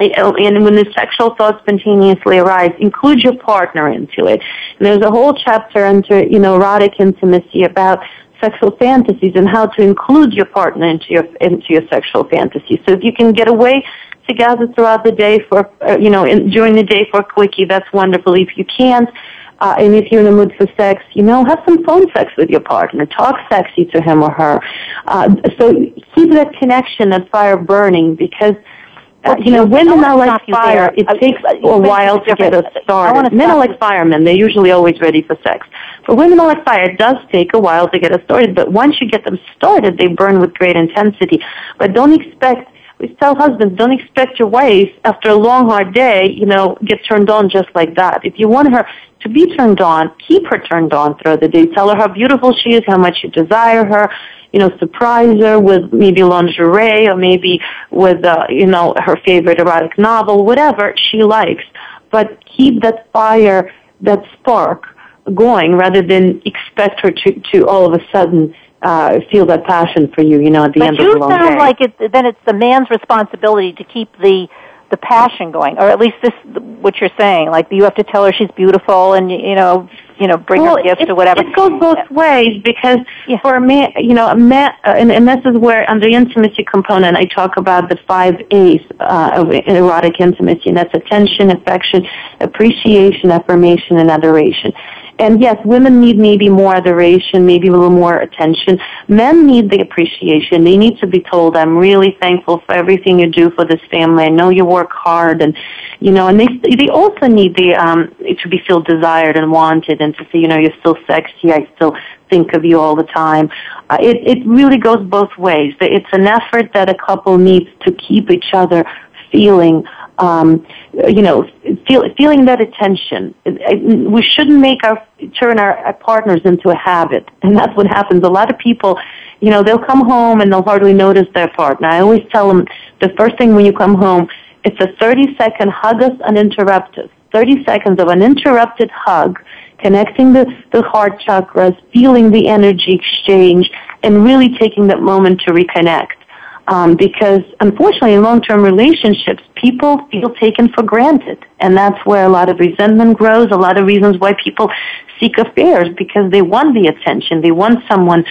and when the sexual thoughts spontaneously arise, include your partner into it. And there's a whole chapter into, you know, erotic intimacy about sexual fantasies and how to include your partner into your into your sexual fantasies. So if you can get away together throughout the day for uh, you know in, during the day for a quickie, that's wonderful. If you can't, uh, and if you're in the mood for sex, you know, have some phone sex with your partner. Talk sexy to him or her. Uh, so keep that connection, that fire burning, because uh, you know, women are like fire. It takes a while to get us started. Men are like firemen. They're usually always ready for sex. But women are like fire. It does take a while to get us started, but once you get them started, they burn with great intensity. But don't expect tell husbands, don't expect your wife after a long hard day, you know, get turned on just like that. If you want her to be turned on, keep her turned on throughout the day. Tell her how beautiful she is, how much you desire her, you know, surprise her with maybe lingerie or maybe with, uh, you know, her favorite erotic novel, whatever she likes. But keep that fire, that spark going rather than expect her to, to all of a sudden uh, feel that passion for you, you know, at the but end of the long day. But you sound like it, then it's the man's responsibility to keep the the passion going, or at least this what you're saying. Like you have to tell her she's beautiful, and you know, you know, bring well, her gifts it, or whatever. It goes both ways because yeah. for a man, you know, a man, uh, and, and this is where under intimacy component I talk about the five A's uh, of erotic intimacy, and that's attention, affection, appreciation, affirmation, and adoration. And yes, women need maybe more adoration, maybe a little more attention. Men need the appreciation. They need to be told, I'm really thankful for everything you do for this family. I know you work hard and, you know, and they, they also need the, um, to be feel desired and wanted and to say, you know, you're still sexy. I still think of you all the time. Uh, it, it really goes both ways. It's an effort that a couple needs to keep each other feeling um, you know, feel, feeling that attention. We shouldn't make our turn our, our partners into a habit, and that's what happens. A lot of people, you know, they'll come home and they'll hardly notice their partner. I always tell them the first thing when you come home, it's a 30 second hug us uninterrupted. 30 seconds of uninterrupted hug, connecting the, the heart chakras, feeling the energy exchange, and really taking that moment to reconnect. Um, because unfortunately, in long-term relationships, people feel taken for granted, and that's where a lot of resentment grows. A lot of reasons why people seek affairs because they want the attention, they want someone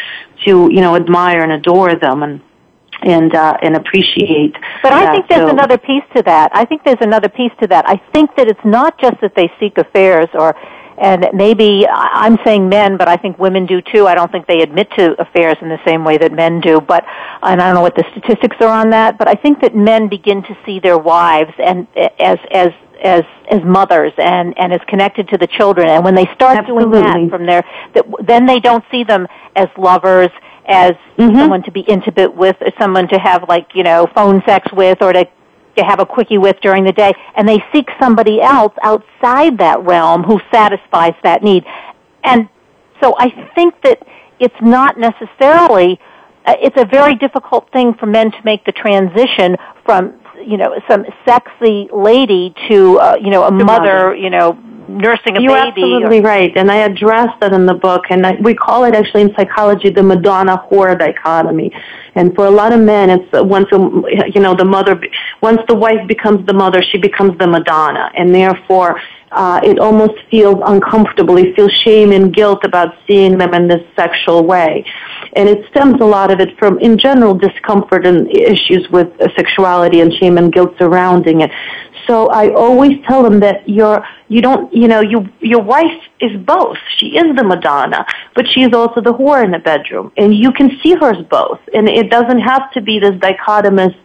to you know admire and adore them, and and uh, and appreciate. But I think there's so, another piece to that. I think there's another piece to that. I think that it's not just that they seek affairs or and maybe I'm saying men, but I think women do too. I don't think they admit to affairs in the same way that men do, but and I don't know what the statistics are on that, but I think that men begin to see their wives and as as as as mothers and and as connected to the children and when they start Absolutely. doing that from there that then they don't see them as lovers as mm-hmm. someone to be intimate with or someone to have like you know phone sex with or to to have a quickie with during the day, and they seek somebody else outside that realm who satisfies that need. And so I think that it's not necessarily, uh, it's a very difficult thing for men to make the transition from, you know, some sexy lady to, uh, you know, a mother, mother, you know, nursing a You're baby. absolutely or, right, and I address that in the book, and I, we call it actually in psychology the Madonna whore dichotomy. And for a lot of men, it's uh, once you know the mother, once the wife becomes the mother, she becomes the Madonna, and therefore uh, it almost feels uncomfortable. You feel shame and guilt about seeing them in this sexual way. And it stems a lot of it from, in general, discomfort and issues with sexuality and shame and guilt surrounding it. So I always tell them that you're, you don't, you know, you, your wife is both. She is the Madonna, but she is also the whore in the bedroom. And you can see her as both. And it doesn't have to be this dichotomous,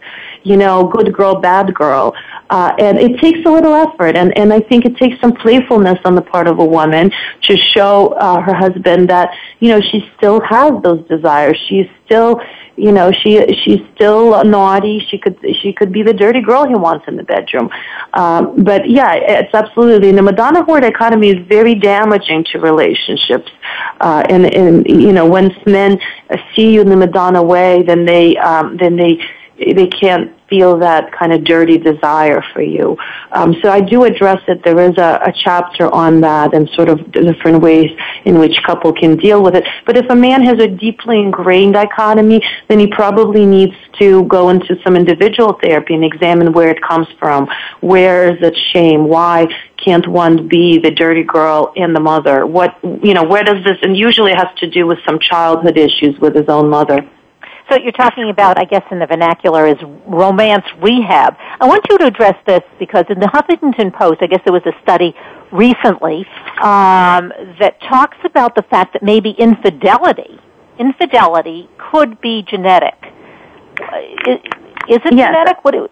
you know, good girl, bad girl. Uh, and it takes a little effort, and, and I think it takes some playfulness on the part of a woman to show uh, her husband that you know she still has those desires. She's still, you know, she she's still naughty. She could she could be the dirty girl he wants in the bedroom. Um, but yeah, it's absolutely the Madonna whore dichotomy is very damaging to relationships. Uh, and and you know, once men see you in the Madonna way, then they um, then they they can't feel that kind of dirty desire for you. Um, so I do address it. There is a, a chapter on that and sort of different ways in which couple can deal with it. But if a man has a deeply ingrained dichotomy, then he probably needs to go into some individual therapy and examine where it comes from. Where is it shame? Why can't one be the dirty girl and the mother? What, you know, where does this, and usually it has to do with some childhood issues with his own mother. So you're talking about, I guess in the vernacular, is romance rehab. I want you to address this because in the Huffington Post, I guess there was a study recently um, that talks about the fact that maybe infidelity, infidelity could be genetic. Is, is it Yes. genetic? What? It,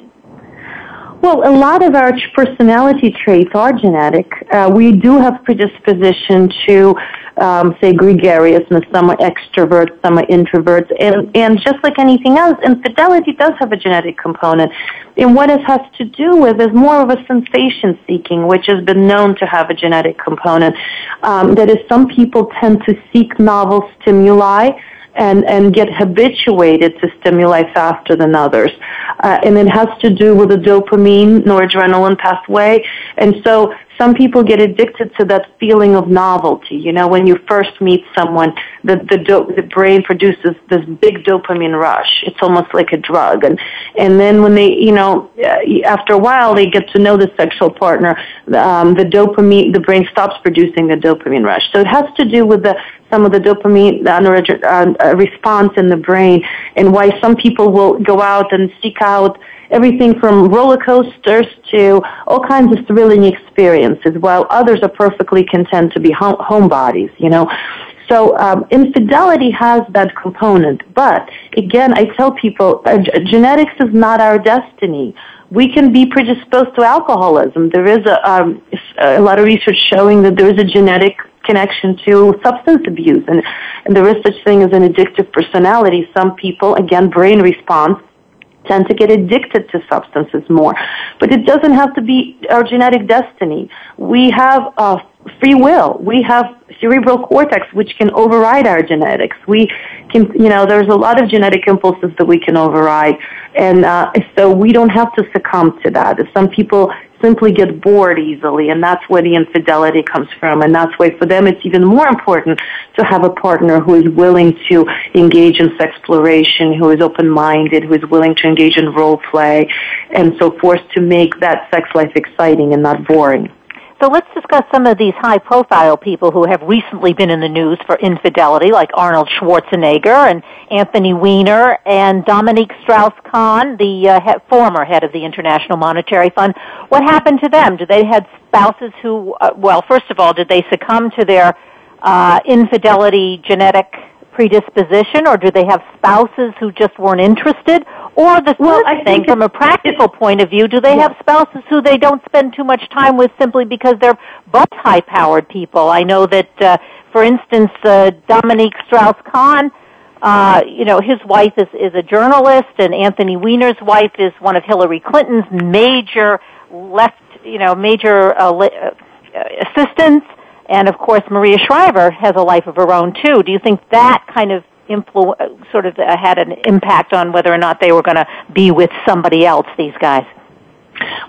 Well, a lot of our personality traits are genetic. Uh, we do have predisposition to, um, say, gregariousness. Some are extroverts, some are introverts, and and just like anything else, infidelity does have a genetic component. And what it has to do with is more of a sensation seeking, which has been known to have a genetic component. Um, that is, some people tend to seek novel stimuli and, and get habituated to stimuli faster than others. Uh, and it has to do with the dopamine, noradrenaline pathway. And so some people get addicted to that feeling of novelty. You know, when you first meet someone, the, the, do- the brain produces this big dopamine rush. It's almost like a drug. And, and then when they, you know, uh, after a while they get to know the sexual partner, um, the dopamine, the brain stops producing the dopamine rush. So it has to do with the, some of the dopamine neurodr- uh, uh, response in the brain and why some people will go out and seek out everything from roller coasters to all kinds of thrilling experiences, while others are perfectly content to be home, homebodies, you know. So um, infidelity has that component, but again, I tell people uh, genetics is not our destiny. We can be predisposed to alcoholism. There is a, um, a lot of research showing that there is a genetic connection to substance abuse, and, and there is such thing as an addictive personality. Some people, again, brain response tend to get addicted to substances more. But it doesn't have to be our genetic destiny. We have uh, free will. We have cerebral cortex, which can override our genetics. We can, you know, there's a lot of genetic impulses that we can override. And uh, so we don't have to succumb to that. Some people simply get bored easily, and that's where the infidelity comes from. And that's why for them it's even more important to have a partner who is willing to engage in sexploration, who is open-minded, who is willing to engage in role play, and so forth to make that sex life exciting and not boring. So let's discuss some of these high-profile people who have recently been in the news for infidelity, like Arnold Schwarzenegger and Anthony Weiner and Dominique Strauss-Kahn, the uh, he- former head of the International Monetary Fund. What happened to them? Did they had spouses who? Uh, well, first of all, did they succumb to their uh, infidelity genetic predisposition, or do they have spouses who just weren't interested? Or the Well, I thing, think from a practical point of view, do they have spouses who they don't spend too much time with simply because they're both high-powered people? I know that, uh, for instance, uh, Dominique Strauss-Kahn, uh, you know, his wife is, is a journalist, and Anthony Weiner's wife is one of Hillary Clinton's major left, you know, major uh, uh, assistants. And of course, Maria Shriver has a life of her own too. Do you think that kind of influ- sort of uh, had an impact on whether or not they were going to be with somebody else? These guys.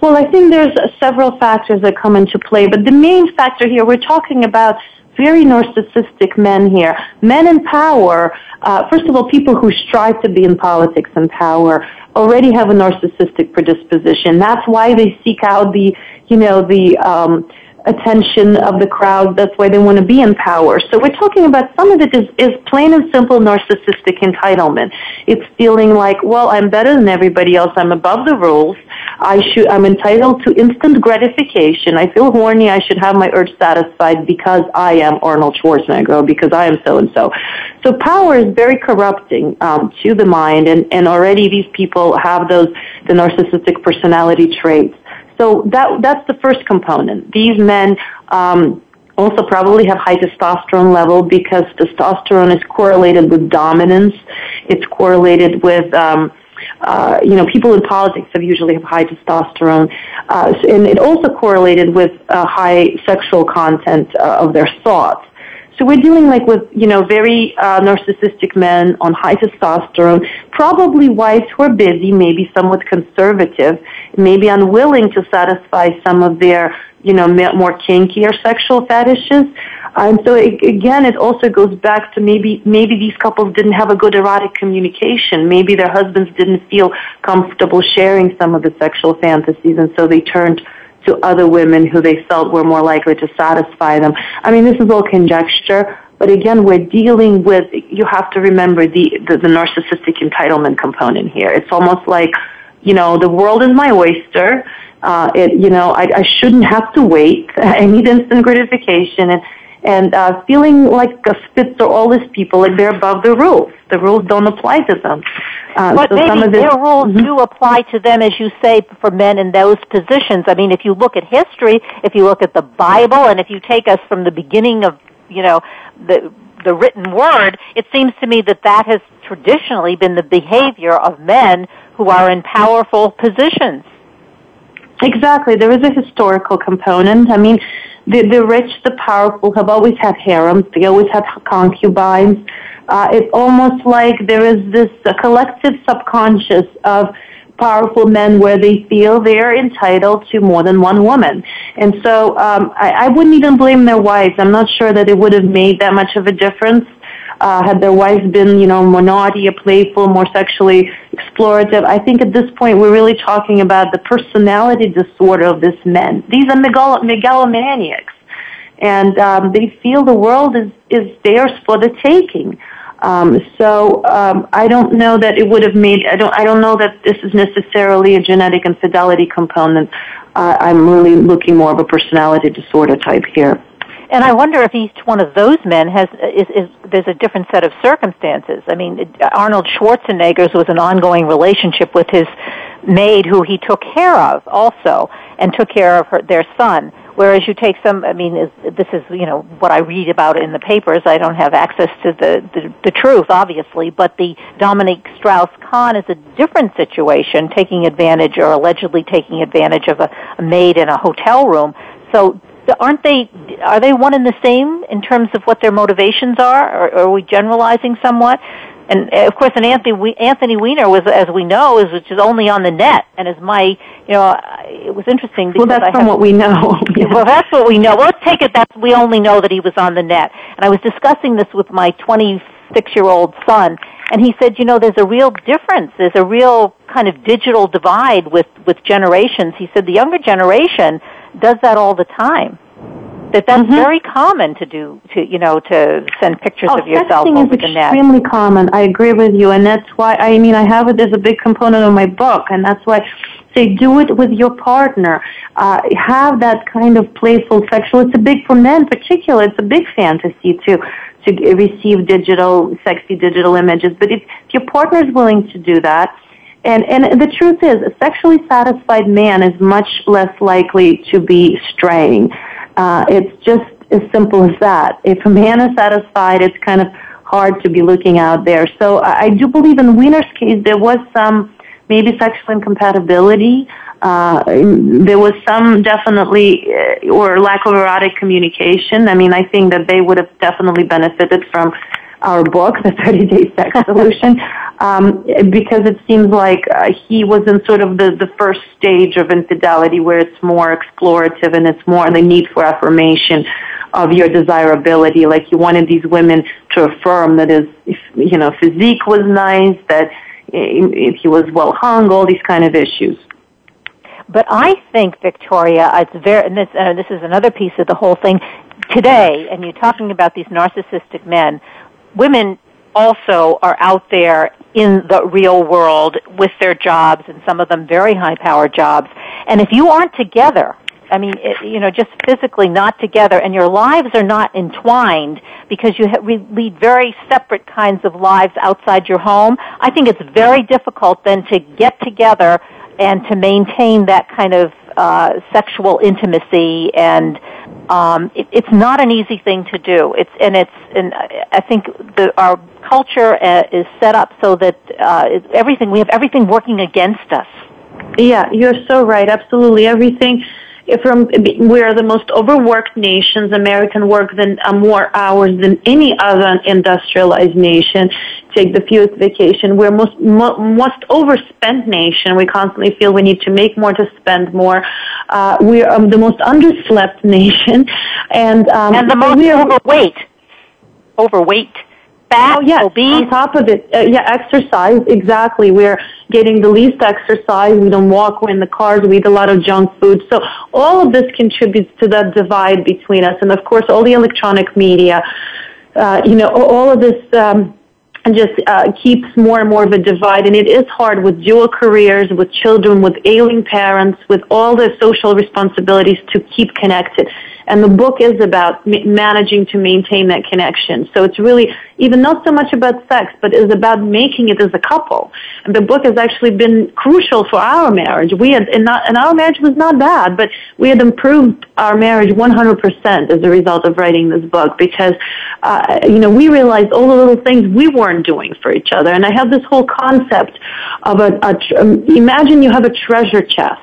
Well, I think there's several factors that come into play, but the main factor here, we're talking about very narcissistic men here. Men in power, uh, first of all, people who strive to be in politics and power already have a narcissistic predisposition. That's why they seek out the, you know, the, um, attention of the crowd. That's why they want to be in power. So we're talking about some of it is, is plain and simple narcissistic entitlement. It's feeling like, well, I'm better than everybody else. I'm above the rules. I should, I'm entitled to instant gratification. I feel horny. I should have my urge satisfied because I am Arnold Schwarzenegger or because I am so and so. So power is very corrupting um, to the mind, and, and already these people have those the narcissistic personality traits. So that that's the first component. These men um, also probably have high testosterone level because testosterone is correlated with dominance. It's correlated with um, uh, you know, people in politics have usually have high testosterone, uh, and it also correlated with uh, high sexual content uh, of their thoughts. So we're dealing like with, you know, very uh, narcissistic men on high testosterone, probably wives who are busy, maybe somewhat conservative, maybe unwilling to satisfy some of their, you know, more kinkier sexual fetishes. And so it, again, it also goes back to maybe maybe these couples didn't have a good erotic communication. Maybe their husbands didn't feel comfortable sharing some of the sexual fantasies, and so they turned to other women who they felt were more likely to satisfy them. I mean, this is all conjecture, but again, we're dealing with, you have to remember the, the, the narcissistic entitlement component here. It's almost like, you know, the world is my oyster. Uh, it, you know, I, I shouldn't have to wait. I need instant gratification. And, and uh, feeling like a Spitzer all these people, like they're above the rules. The rules don't apply to them. Uh, but so maybe their rules mm-hmm. do apply to them, as you say, for men in those positions. I mean, if you look at history, if you look at the Bible, and if you take us from the beginning of, you know, the the written word, it seems to me that that has traditionally been the behavior of men who are in powerful positions. Exactly. There is a historical component. I mean, the, the rich, the powerful have always had harems. They always had concubines. Uh, it's almost like there is this uh, collective subconscious of powerful men where they feel they're entitled to more than one woman. And so um, I, I wouldn't even blame their wives. I'm not sure that it would have made that much of a difference uh, had their wives been, you know, more naughty or playful, more sexually explorative. I think at this point we're really talking about the personality disorder of these men. These are megal- megalomaniacs. And um, they feel the world is, is theirs for the taking. Um, so um, I don't know that it would have made. I don't. I don't know that this is necessarily a genetic infidelity component. Uh, I'm really looking more of a personality disorder type here. And I wonder if each one of those men has is, is there's a different set of circumstances. I mean, Arnold Schwarzenegger's was an ongoing relationship with his maid, who he took care of also, and took care of her, their son. Whereas you take some, I mean, this is you know what I read about in the papers. I don't have access to the, the the truth, obviously, but the Dominique Strauss-Kahn is a different situation, taking advantage or allegedly taking advantage of a, a maid in a hotel room. So aren't they are they one and the same in terms of what their motivations are or, are we generalizing somewhat and uh, of course an Anthony Anthony Weiner was as we know is which is only on the net. And as my you know it was interesting because well that's I from have, what we know. Yeah. well that's what we know. Well, let's take it that we only know that he was on the net. And i was discussing this with my 26 year old son and he said you know there's a real difference. There's a real kind of digital divide with with generations. He said the younger generation does that all the time. That that's mm-hmm. very common to do to you know to send pictures oh, of yourself over the net. extremely common. I agree with you, and that's why I mean I have it as a big component of my book, and that's why say do it with your partner. Uh, have that kind of playful sexual. It's a big for men, particularly. It's a big fantasy to to receive digital, sexy digital images. But if, if your partner is willing to do that, and, and the truth is, a sexually satisfied man is much less likely to be straying. Uh, it's just as simple as that. If a man is satisfied, it's kind of hard to be looking out there. So I, do believe in Weiner's case there was some maybe sexual incompatibility. Uh, there was some definitely, uh, or lack of erotic communication. I mean, I think that they would have definitely benefited from our book, The 30 Day Sex Solution, um, because it seems like uh, he was in sort of the, the first stage of infidelity where it's more explorative and it's more the need for affirmation of your desirability. Like you wanted these women to affirm that his, you know, physique was nice, that he was well hung, all these kind of issues. But I think, Victoria, it's very, and this, uh, this is another piece of the whole thing. Today, and you're talking about these narcissistic men, women also are out there in the real world with their jobs and some of them very high powered jobs. And if you aren't together, I mean, it, you know, just physically not together, and your lives are not entwined because you ha- lead very separate kinds of lives outside your home. I think it's very difficult then to get together and to maintain that kind of uh, sexual intimacy and um, it, it's not an easy thing to do. It's and it's and I think the, our culture uh, is set up so that uh, everything we have everything working against us. Yeah, you're so right. Absolutely, everything from we are the most overworked nations. American work than uh, more hours than any other industrialized nation. Take the fewest vacation. We're most mo- most overspent nation. We constantly feel we need to make more to spend more. Uh, we are um, the most underslept nation, and um, and the most overweight. Overweight fat, oh, yes. obese. On top of it, uh, yeah, exercise, exactly. We're getting the least exercise. We don't walk, we're in the cars, we eat a lot of junk food. So all of this contributes to that divide between us. And of course, all the electronic media, uh, you know, all of this, um, and just uh, keeps more and more of a divide. And it is hard with dual careers, with children, with ailing parents, with all the social responsibilities to keep connected. And the book is about managing to maintain that connection. So it's really even not so much about sex, but is about making it as a couple. And the book has actually been crucial for our marriage. We had, and, not, and our marriage was not bad, but we had improved our marriage 100% as a result of writing this book because, uh, you know, we realized all the little things we weren't doing for each other. And I have this whole concept of a, a um, imagine you have a treasure chest.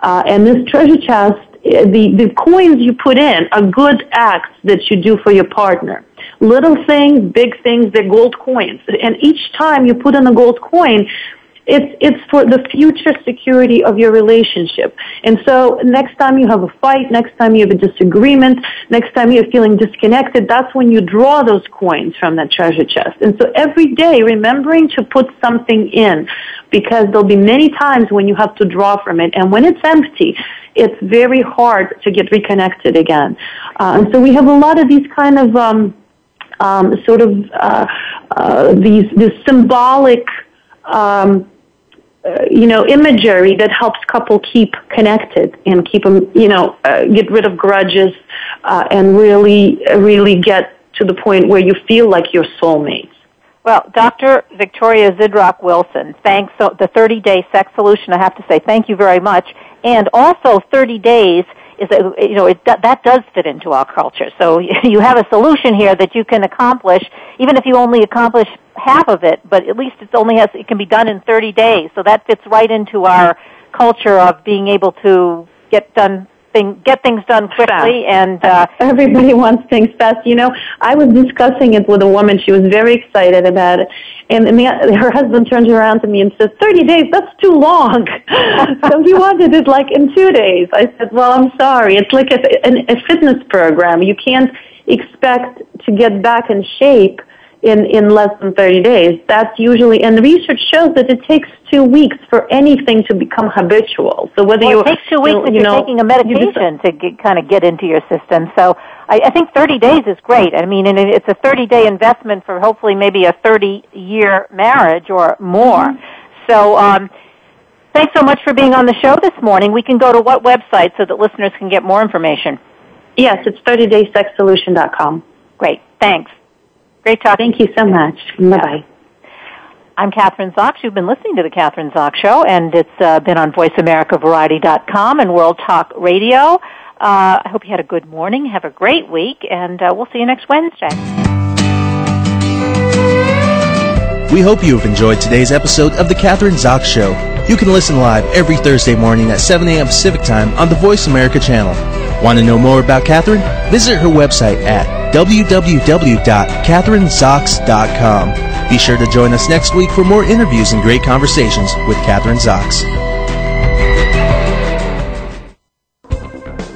Uh, and this treasure chest the, the coins you put in are good acts that you do for your partner. Little things, big things, they're gold coins. And each time you put in a gold coin, it's, it's for the future security of your relationship. And so next time you have a fight, next time you have a disagreement, next time you're feeling disconnected, that's when you draw those coins from that treasure chest. And so every day remembering to put something in because there'll be many times when you have to draw from it. And when it's empty, it's very hard to get reconnected again. Uh, and so we have a lot of these kind of um, um, sort of uh, uh, these symbolic. Um, uh, you know, imagery that helps couple keep connected and keep them, you know, uh, get rid of grudges uh, and really, really get to the point where you feel like you're soulmates. Well, Dr. Victoria Zdrok Wilson, thanks. So the 30 day sex solution, I have to say thank you very much and also 30 days is a, you know it, that does fit into our culture. So you have a solution here that you can accomplish, even if you only accomplish half of it, but at least it only has it can be done in 30 days. So that fits right into our culture of being able to get done thing, get things done quickly and uh, everybody wants things fast. You know, I was discussing it with a woman. She was very excited about it, and the, her husband turns around to me and says, "30 days? That's too long." so he wanted it like in two days. I said, "Well, I'm sorry. It's like a, a, a fitness program. You can't expect to get back in shape." In, in less than 30 days. That's usually, and the research shows that it takes two weeks for anything to become habitual. So whether well, you it takes two weeks you, if you you're know, taking a medication to get, kind of get into your system. So I, I think 30 days is great. I mean, and it's a 30 day investment for hopefully maybe a 30 year marriage or more. Mm-hmm. So, um, thanks so much for being on the show this morning. We can go to what website so that listeners can get more information? Yes, it's 30daysexsolution.com. Great. Thanks. Great talking. Thank you so much. Bye bye. I'm Kathryn Zox. You've been listening to the Kathryn Zox Show, and it's uh, been on VoiceAmericaVariety.com and World Talk Radio. Uh, I hope you had a good morning. Have a great week, and uh, we'll see you next Wednesday. We hope you have enjoyed today's episode of the Kathryn Zox Show. You can listen live every Thursday morning at 7 a.m. Pacific Time on the Voice America channel. Want to know more about Kathryn? Visit her website at www.kathrynzox.com. Be sure to join us next week for more interviews and great conversations with Kathryn Zox.